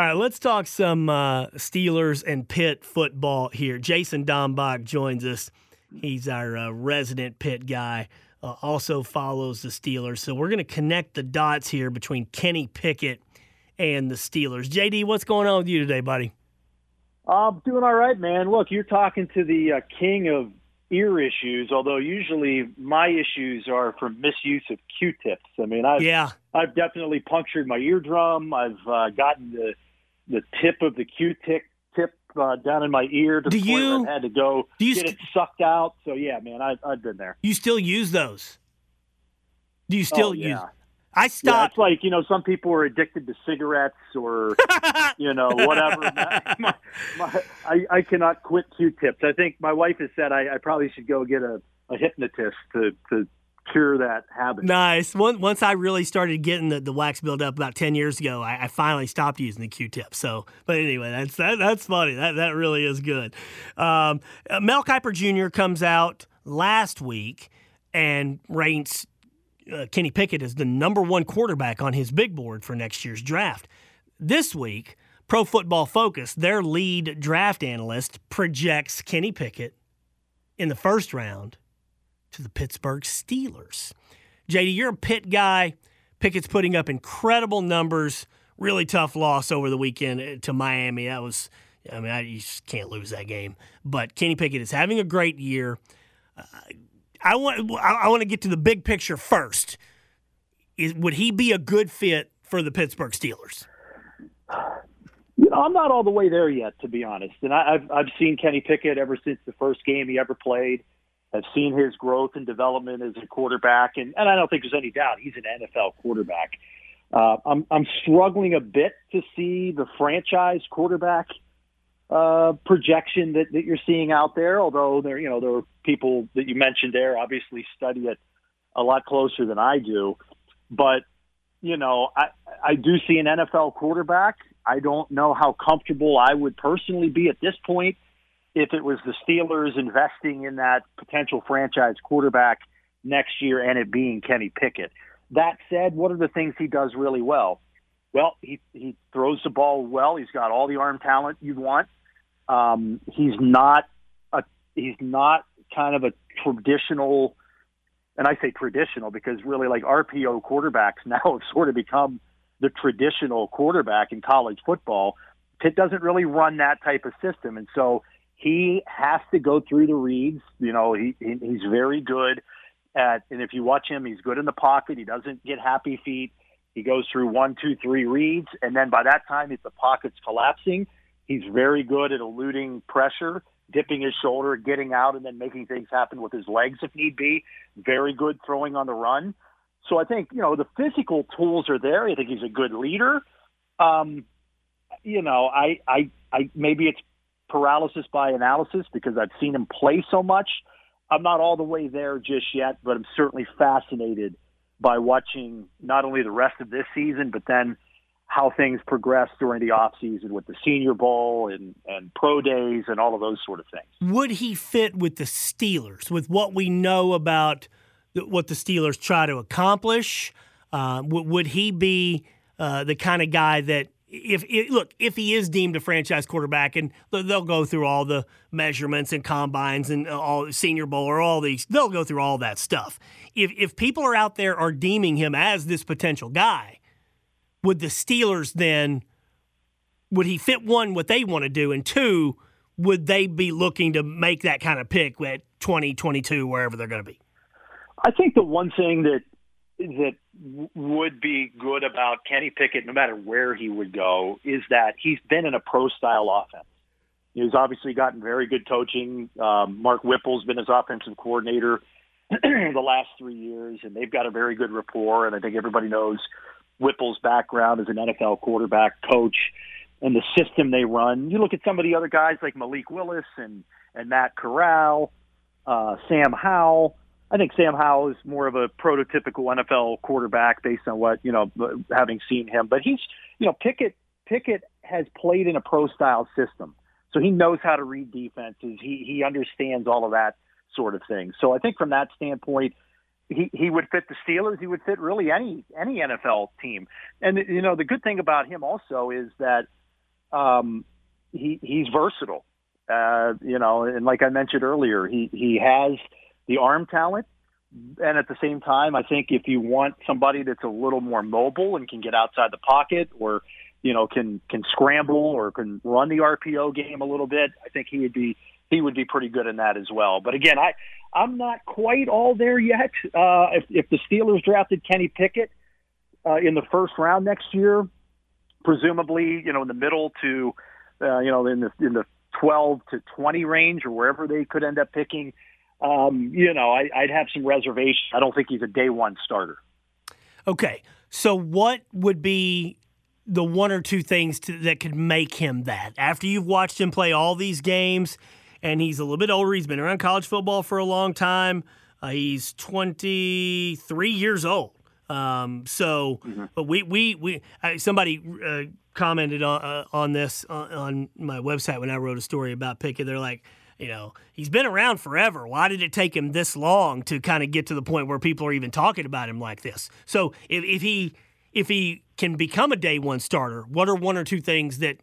All right, let's talk some uh, Steelers and Pitt football here. Jason Dombach joins us. He's our uh, resident Pitt guy. Uh, also follows the Steelers. So we're going to connect the dots here between Kenny Pickett and the Steelers. JD, what's going on with you today, buddy? I'm doing all right, man. Look, you're talking to the uh, king of ear issues, although usually my issues are from misuse of Q-tips. I mean, I've yeah. I've definitely punctured my eardrum. I've uh, gotten the the tip of the Q-tip tip uh, down in my ear to Do the point you- where I had to go do you get st- it sucked out. So yeah, man, I've I've been there. You still use those? Do you still oh, use? yeah. I Yeah, stopped. it's like you know, some people are addicted to cigarettes or you know whatever. my, my, I, I cannot quit Q-tips. I think my wife has said I, I probably should go get a, a hypnotist to to cure that habit. Nice. Once I really started getting the, the wax build up about ten years ago, I, I finally stopped using the Q-tip. So, but anyway, that's that, that's funny. That that really is good. Um, uh, Mel Kiper Jr. comes out last week and ranks uh, Kenny Pickett as the number one quarterback on his big board for next year's draft. This week, Pro Football Focus, their lead draft analyst, projects Kenny Pickett in the first round to the Pittsburgh Steelers. JD, you're a Pitt guy. Pickett's putting up incredible numbers. Really tough loss over the weekend uh, to Miami. That was, I mean, I, you just can't lose that game. But Kenny Pickett is having a great year. Uh, I want, I, want to get to the big picture first. Is, would he be a good fit for the Pittsburgh Steelers? You know, I'm not all the way there yet, to be honest. And I, I've I've seen Kenny Pickett ever since the first game he ever played. I've seen his growth and development as a quarterback, and, and I don't think there's any doubt he's an NFL quarterback. Uh, I'm I'm struggling a bit to see the franchise quarterback uh, projection that, that you're seeing out there. Although there, you know, there are people that you mentioned there obviously study it a lot closer than I do. But you know, I I do see an NFL quarterback. I don't know how comfortable I would personally be at this point if it was the Steelers investing in that potential franchise quarterback next year and it being Kenny Pickett. That said, what are the things he does really well? Well, he he throws the ball well. He's got all the arm talent you'd want. Um, he's not a he's not kind of a traditional, and I say traditional because really like RPO quarterbacks now have sort of become the traditional quarterback in college football. Pitt doesn't really run that type of system, and so he has to go through the reads. You know, he, he he's very good at, and if you watch him, he's good in the pocket. He doesn't get happy feet. He goes through one, two, three reads, and then by that time, if the pocket's collapsing, he's very good at eluding pressure, dipping his shoulder, getting out, and then making things happen with his legs if need be. Very good throwing on the run. So I think you know the physical tools are there. I think he's a good leader. Um, you know, I, I, I maybe it's paralysis by analysis because I've seen him play so much. I'm not all the way there just yet, but I'm certainly fascinated by watching not only the rest of this season, but then how things progress during the off season with the Senior Bowl and and pro days and all of those sort of things. Would he fit with the Steelers with what we know about what the Steelers try to accomplish? Uh, would he be uh, the kind of guy that if, if look if he is deemed a franchise quarterback and they'll go through all the measurements and combines and uh, all Senior Bowl or all these they'll go through all that stuff. If if people are out there are deeming him as this potential guy, would the Steelers then would he fit one what they want to do and two would they be looking to make that kind of pick at 2022 wherever they're going to be I think the one thing that that would be good about Kenny Pickett, no matter where he would go, is that he's been in a pro style offense. He's obviously gotten very good coaching. Um, Mark Whipple's been his offensive coordinator the last three years, and they've got a very good rapport. And I think everybody knows Whipple's background as an NFL quarterback coach. and the system they run. You look at some of the other guys like Malik Willis and and Matt Corral, uh, Sam Howell. I think Sam Howell is more of a prototypical NFL quarterback based on what you know, having seen him. But he's, you know, Pickett. Pickett has played in a pro style system, so he knows how to read defenses. He he understands all of that sort of thing. So I think from that standpoint, he he would fit the Steelers. He would fit really any any NFL team. And you know, the good thing about him also is that um, he he's versatile. Uh, you know, and like I mentioned earlier, he he has the arm talent, and at the same time, I think if you want somebody that's a little more mobile and can get outside the pocket, or you know can can scramble or can run the RPO game a little bit, I think he would be he would be pretty good in that as well. But again, I I'm not quite all there yet. Uh, if if the Steelers drafted Kenny Pickett uh, in the first round next year, presumably you know in the middle to uh, you know in the in the 12 to 20 range or wherever they could end up picking, um, you know, I, I'd have some reservations. I don't think he's a day one starter. Okay. So, what would be the one or two things to, that could make him that? After you've watched him play all these games, and he's a little bit older, he's been around college football for a long time. Uh, he's 23 years old. Um, so, mm-hmm. but we we we uh, somebody uh, commented on uh, on this on, on, my website when I wrote a story about Pickett. They're like, you know, he's been around forever. Why did it take him this long to kind of get to the point where people are even talking about him like this? So, if, if he if he can become a day one starter, what are one or two things that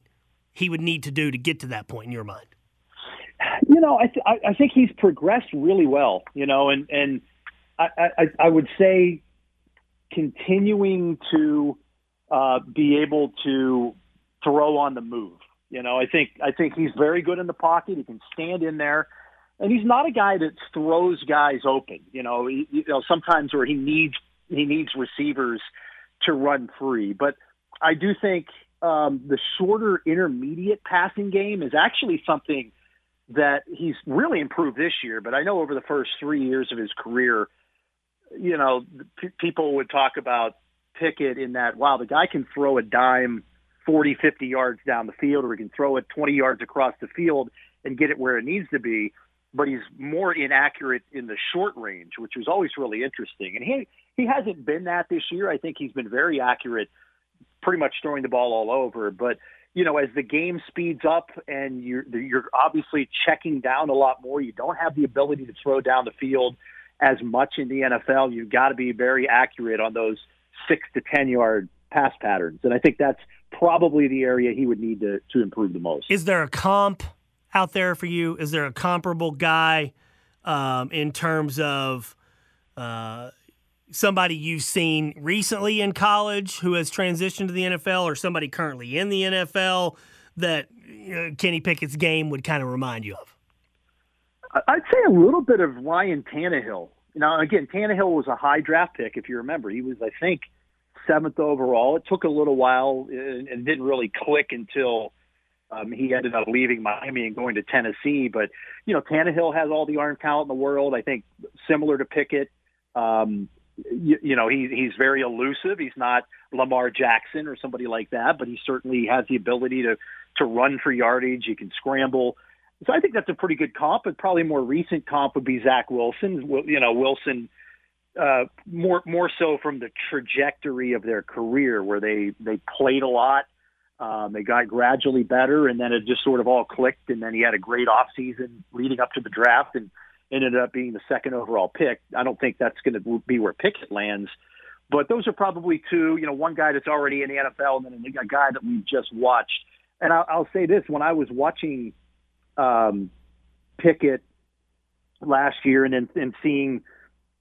he would need to do to get to that point in your mind? You know, I th- I think he's progressed really well. You know, and and I I, I would say continuing to uh, be able to throw on the move. You know, I think I think he's very good in the pocket. He can stand in there, and he's not a guy that throws guys open. You know, he, you know sometimes where he needs he needs receivers to run free. But I do think um, the shorter intermediate passing game is actually something that he's really improved this year. But I know over the first three years of his career, you know, p- people would talk about Pickett in that, wow, the guy can throw a dime 40, 50 yards down the field, or he can throw it 20 yards across the field and get it where it needs to be. But he's more inaccurate in the short range, which was always really interesting. And he he hasn't been that this year. I think he's been very accurate, pretty much throwing the ball all over. But you know, as the game speeds up and you're you're obviously checking down a lot more, you don't have the ability to throw down the field as much in the NFL. You've got to be very accurate on those six to ten yard pass patterns, and I think that's probably the area he would need to to improve the most. Is there a comp out there for you? Is there a comparable guy um, in terms of uh, somebody you've seen recently in college who has transitioned to the NFL, or somebody currently in the NFL that uh, Kenny Pickett's game would kind of remind you of? I'd say a little bit of Ryan Tannehill. Now, again, Tannehill was a high draft pick, if you remember. He was, I think, seventh overall. It took a little while and, didn't really click until um, he ended up leaving Miami and going to Tennessee. But you know, Tannehill has all the arm talent in the world. I think similar to Pickett. Um, you, you know, he, he's very elusive. He's not Lamar Jackson or somebody like that, but he certainly has the ability to to run for yardage. He can scramble. So I think that's a pretty good comp. But probably more recent comp would be Zach Wilson. You know, Wilson uh, more more so from the trajectory of their career, where they they played a lot, um, they got gradually better, and then it just sort of all clicked. And then he had a great off season leading up to the draft, and ended up being the second overall pick. I don't think that's going to be where Pickett lands. But those are probably two. You know, one guy that's already in the NFL, and then a guy that we just watched. And I'll, I'll say this: when I was watching um, Pickett last year, and then and seeing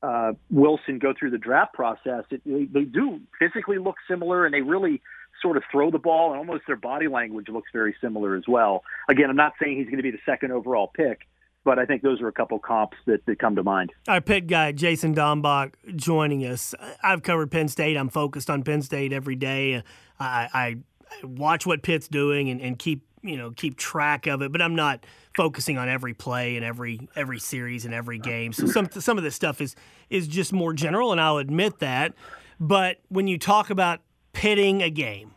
uh, Wilson go through the draft process, it, they, do physically look similar, and they really sort of throw the ball, and almost their body language looks very similar as well. Again, I'm not saying he's going to be the second overall pick, but I think those are a couple comps that, that come to mind. Our Pitt guy, Jason Dombach, joining us. I've covered Penn State. I'm focused on Penn State every day. I, I watch what Pitt's doing and, and keep you know keep track of it, but I'm not focusing on every play and every every series and every game. So some some of this stuff is is just more general, and I'll admit that. But when you talk about pitting a game,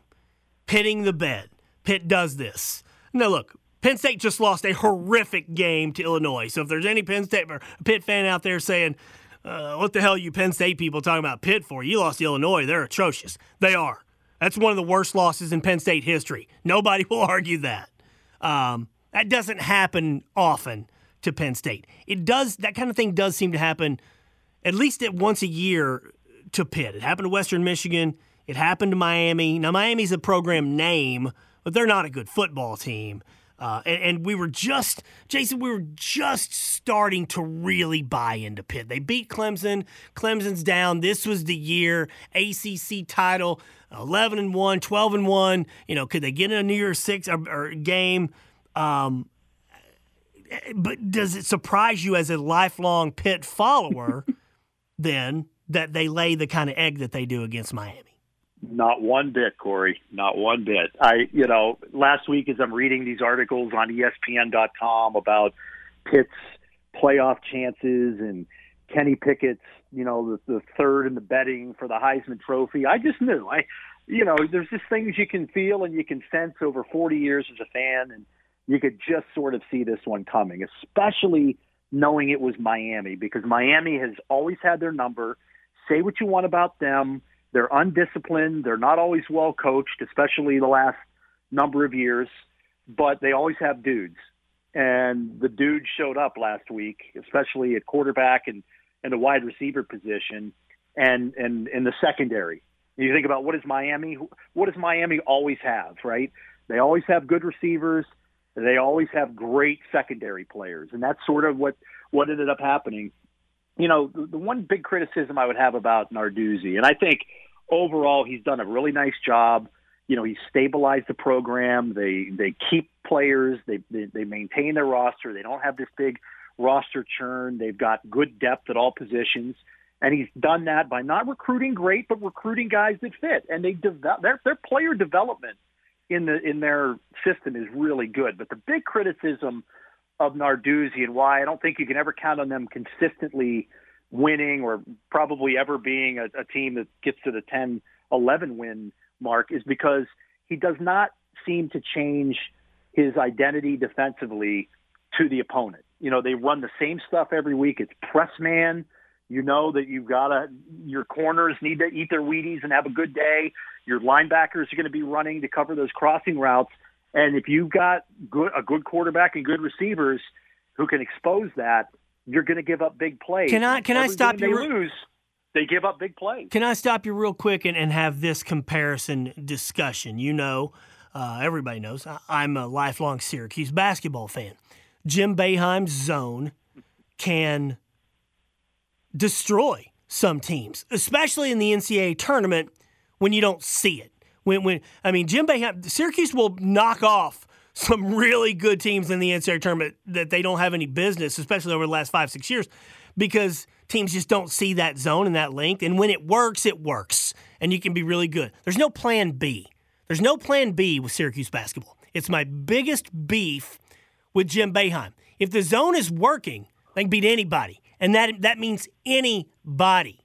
pitting the bed, Pitt does this. Now, look, Penn State just lost a horrific game to Illinois. So if there's any Penn State or Pitt fan out there saying, uh, what the hell you Penn State people talking about Pitt for? You lost to Illinois. They're atrocious. They are. That's one of the worst losses in Penn State history. Nobody will argue that. Um, that doesn't happen often to Penn State. It does. That kind of thing does seem to happen at least at once a year to Pitt. It happened to Western Michigan. It happened to Miami. Now Miami's a program name, but they're not a good football team. Uh, and, and, we were just, Jason, we were just starting to really buy into Pitt. They beat Clemson. Clemson's down. This was the year ACC title, 11 and 1, 12 and 1. You know, could they get in a New Year's Six or, or game? Um, but does it surprise you as a lifelong Pitt follower then that they lay the kind of egg that they do against Miami? Not one bit, Corey. Not one bit. I, you know, last week as I'm reading these articles on ESPN.com about Pitt's playoff chances and Kenny Pickett's, you know, the, the third in the betting for the Heisman Trophy, I just knew. I, you know, there's just things you can feel and you can sense over 40 years as a fan, and you could just sort of see this one coming, especially knowing it was Miami, because Miami has always had their number. Say what you want about them they're undisciplined. They're not always well coached, especially the last number of years, but they always have dudes. And the dude showed up last week, especially at quarterback and, and the wide receiver position and, and in the secondary. You think about what is Miami? What does Miami always have, right? They always have good receivers. They always have great secondary players, and that's sort of what what ended up happening you know, the, the one big criticism I would have about Narduzzi, and I think overall he's done a really nice job. You know, he's stabilized the program. They they keep players. They, they they maintain their roster. They don't have this big roster churn. They've got good depth at all positions, and he's done that by not recruiting great, but recruiting guys that fit. And they develop their their player development in the in their system is really good. But the big criticism of Narduzzi and why I don't think you can ever count on them consistently winning or probably ever being a, a team that gets to the 10 11 win mark is because he does not seem to change his identity defensively to the opponent. You know, they run the same stuff every week. It's press man. You know that you've got to, your corners need to eat their Wheaties and have a good day. Your linebackers are going to be running to cover those crossing routes. And if you've got good, a good quarterback and good receivers who can expose that, you're going to give up big plays. Can I can Every I stop you? They lose. They give up big plays. Can I stop you real quick and, and have this comparison discussion? You know, uh, everybody knows I'm a lifelong Syracuse basketball fan. Jim Boeheim's zone can destroy some teams, especially in the NCAA tournament when you don't see it. When, when I mean, Jim Boeheim, Syracuse will knock off some really good teams in the NCAA tournament that they don't have any business, especially over the last five, six years, because teams just don't see that zone and that length. And when it works, it works, and you can be really good. There's no plan B. There's no plan B with Syracuse basketball. It's my biggest beef with Jim Boeheim. If the zone is working, they can beat anybody, and that that means anybody.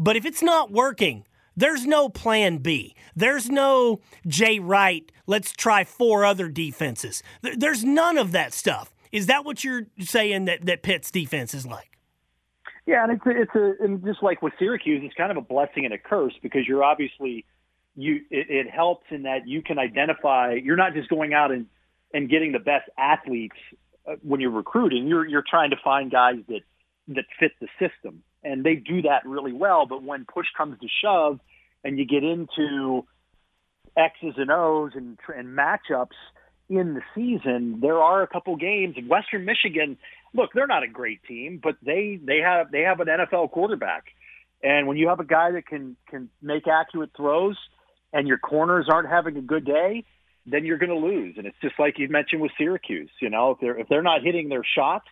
But if it's not working, there's no plan B. There's no Jay Wright, let's try four other defenses. There's none of that stuff. Is that what you're saying that, that Pitt's defense is like? Yeah, and it's a, it's a and just like with Syracuse, it's kind of a blessing and a curse because you're obviously you it, it helps in that you can identify. You're not just going out and and getting the best athletes uh, when you're recruiting. You're you're trying to find guys that that fit the system, and they do that really well. But when push comes to shove, and you get into X's and O's and, and matchups in the season, there are a couple games. Western Michigan, look, they're not a great team, but they they have they have an NFL quarterback, and when you have a guy that can can make accurate throws, and your corners aren't having a good day, then you're going to lose. And it's just like you mentioned with Syracuse. You know, if they're if they're not hitting their shots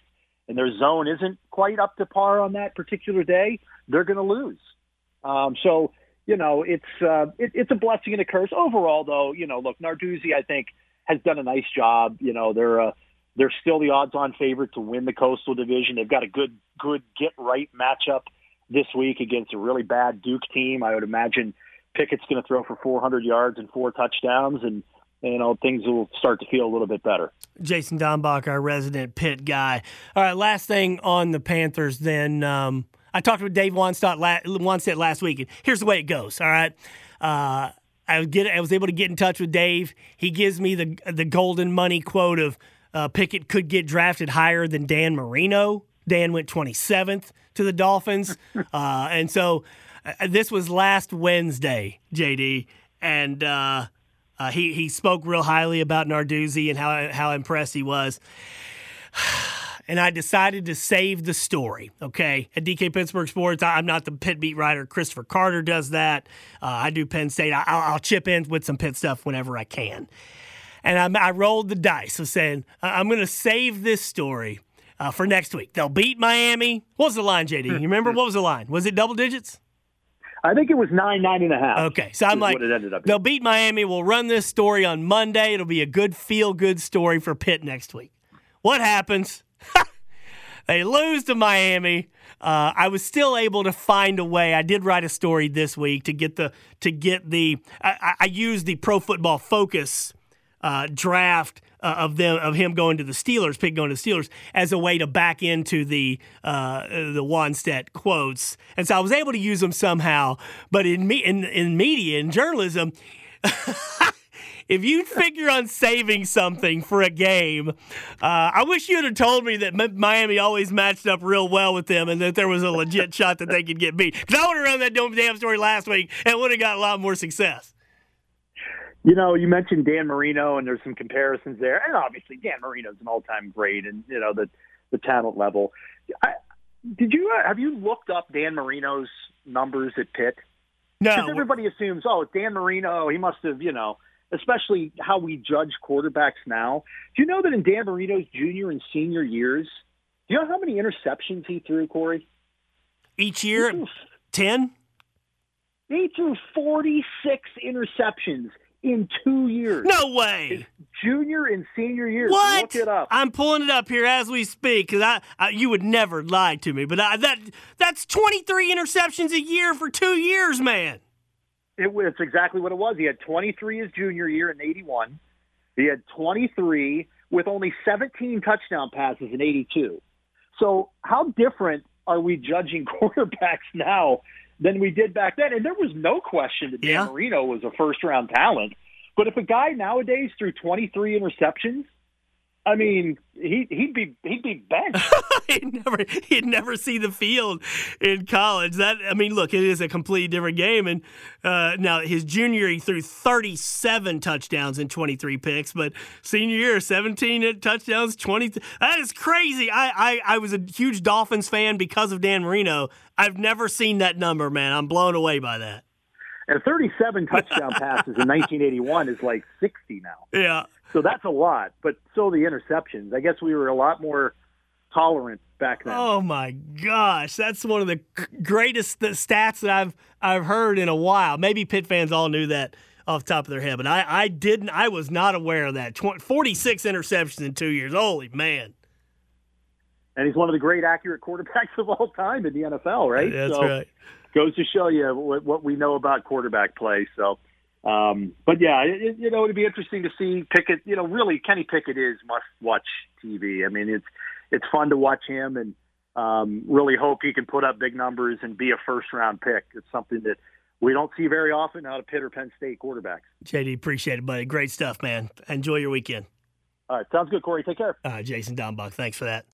and their zone isn't quite up to par on that particular day, they're going to lose. Um, so you know, it's uh, it, it's a blessing and a curse. Overall, though, you know, look, Narduzzi, I think, has done a nice job. You know, they're uh, they're still the odds-on favorite to win the Coastal Division. They've got a good good get right matchup this week against a really bad Duke team. I would imagine Pickett's going to throw for 400 yards and four touchdowns, and you know things will start to feel a little bit better. Jason Dombach, our resident Pitt guy. All right, last thing on the Panthers. Then um, I talked with Dave Wannstedt, la- last week, and here's the way it goes. All right. Uh, I was get I was able to get in touch with Dave. He gives me the the golden money quote of uh, Pickett could get drafted higher than Dan Marino. Dan went 27th to the Dolphins, uh, and so uh, this was last Wednesday, JD, and uh, he he spoke real highly about Narduzzi and how how impressed he was. And I decided to save the story. Okay, at DK Pittsburgh Sports, I'm not the Pitt beat writer. Christopher Carter does that. Uh, I do Penn State. I, will chip in with some Pitt stuff whenever I can. And I, I rolled the dice of saying I'm going to save this story uh, for next week. They'll beat Miami. What was the line, JD? You remember what was the line? Was it double digits? I think it was nine, nine and a half. Okay, so I'm like, they'll beat Miami. We'll run this story on Monday. It'll be a good feel good story for Pitt next week. What happens? they lose to Miami. Uh, I was still able to find a way. I did write a story this week to get the to get the. I, I used the Pro Football Focus uh, draft uh, of them of him going to the Steelers, pick going to the Steelers as a way to back into the uh, the Wannstedt quotes, and so I was able to use them somehow. But in me in, in media in journalism. if you figure on saving something for a game, uh, I wish you'd have told me that Miami always matched up real well with them and that there was a legit shot that they could get beat. Because I would have run that damn story last week and would have got a lot more success. You know, you mentioned Dan Marino, and there's some comparisons there, and obviously Dan Marino's an all-time great, and you know the the talent level. I, did you uh, have you looked up Dan Marino's numbers at Pitt? No. Because everybody assumes, oh, Dan Marino, he must have, you know, especially how we judge quarterbacks now. Do you know that in Dan Marino's junior and senior years, do you know how many interceptions he threw, Corey? Each year, ten. He threw forty-six interceptions in two years. No way. His junior and senior year. What? Look it up. I'm pulling it up here as we speak because I, I, you would never lie to me, but I, that that's 23 interceptions a year for two years, man. It, it's exactly what it was. He had 23 his junior year in '81. He had 23 with only 17 touchdown passes in '82. So how different are we judging quarterbacks now than we did back then. And there was no question that Dan yeah. Marino was a first round talent. But if a guy nowadays threw 23 interceptions, I mean, he, he'd be he'd be benched. he'd never he'd never see the field in college. That I mean, look, it is a completely different game. And uh, now his junior, he threw 37 touchdowns and 23 picks, but senior year, 17 touchdowns, 20. That is crazy. I, I I was a huge Dolphins fan because of Dan Marino. I've never seen that number, man. I'm blown away by that. And 37 touchdown passes in 1981 is like 60 now. Yeah. So that's a lot, but so the interceptions. I guess we were a lot more tolerant back then. Oh my gosh, that's one of the greatest stats that I've I've heard in a while. Maybe Pitt fans all knew that off the top of their head, but I, I didn't. I was not aware of that. 20, 46 interceptions in two years. Holy man! And he's one of the great accurate quarterbacks of all time in the NFL, right? That's so, right. Goes to show you what, what we know about quarterback play. So um, but yeah, it, you know, it'd be interesting to see Pickett. You know, really, Kenny Pickett is must-watch TV. I mean, it's it's fun to watch him, and um, really hope he can put up big numbers and be a first-round pick. It's something that we don't see very often out of Pitt or Penn State quarterbacks. JD, appreciate it, buddy. Great stuff, man. Enjoy your weekend. All right, sounds good, Corey. Take care. Uh, Jason Dombach, thanks for that.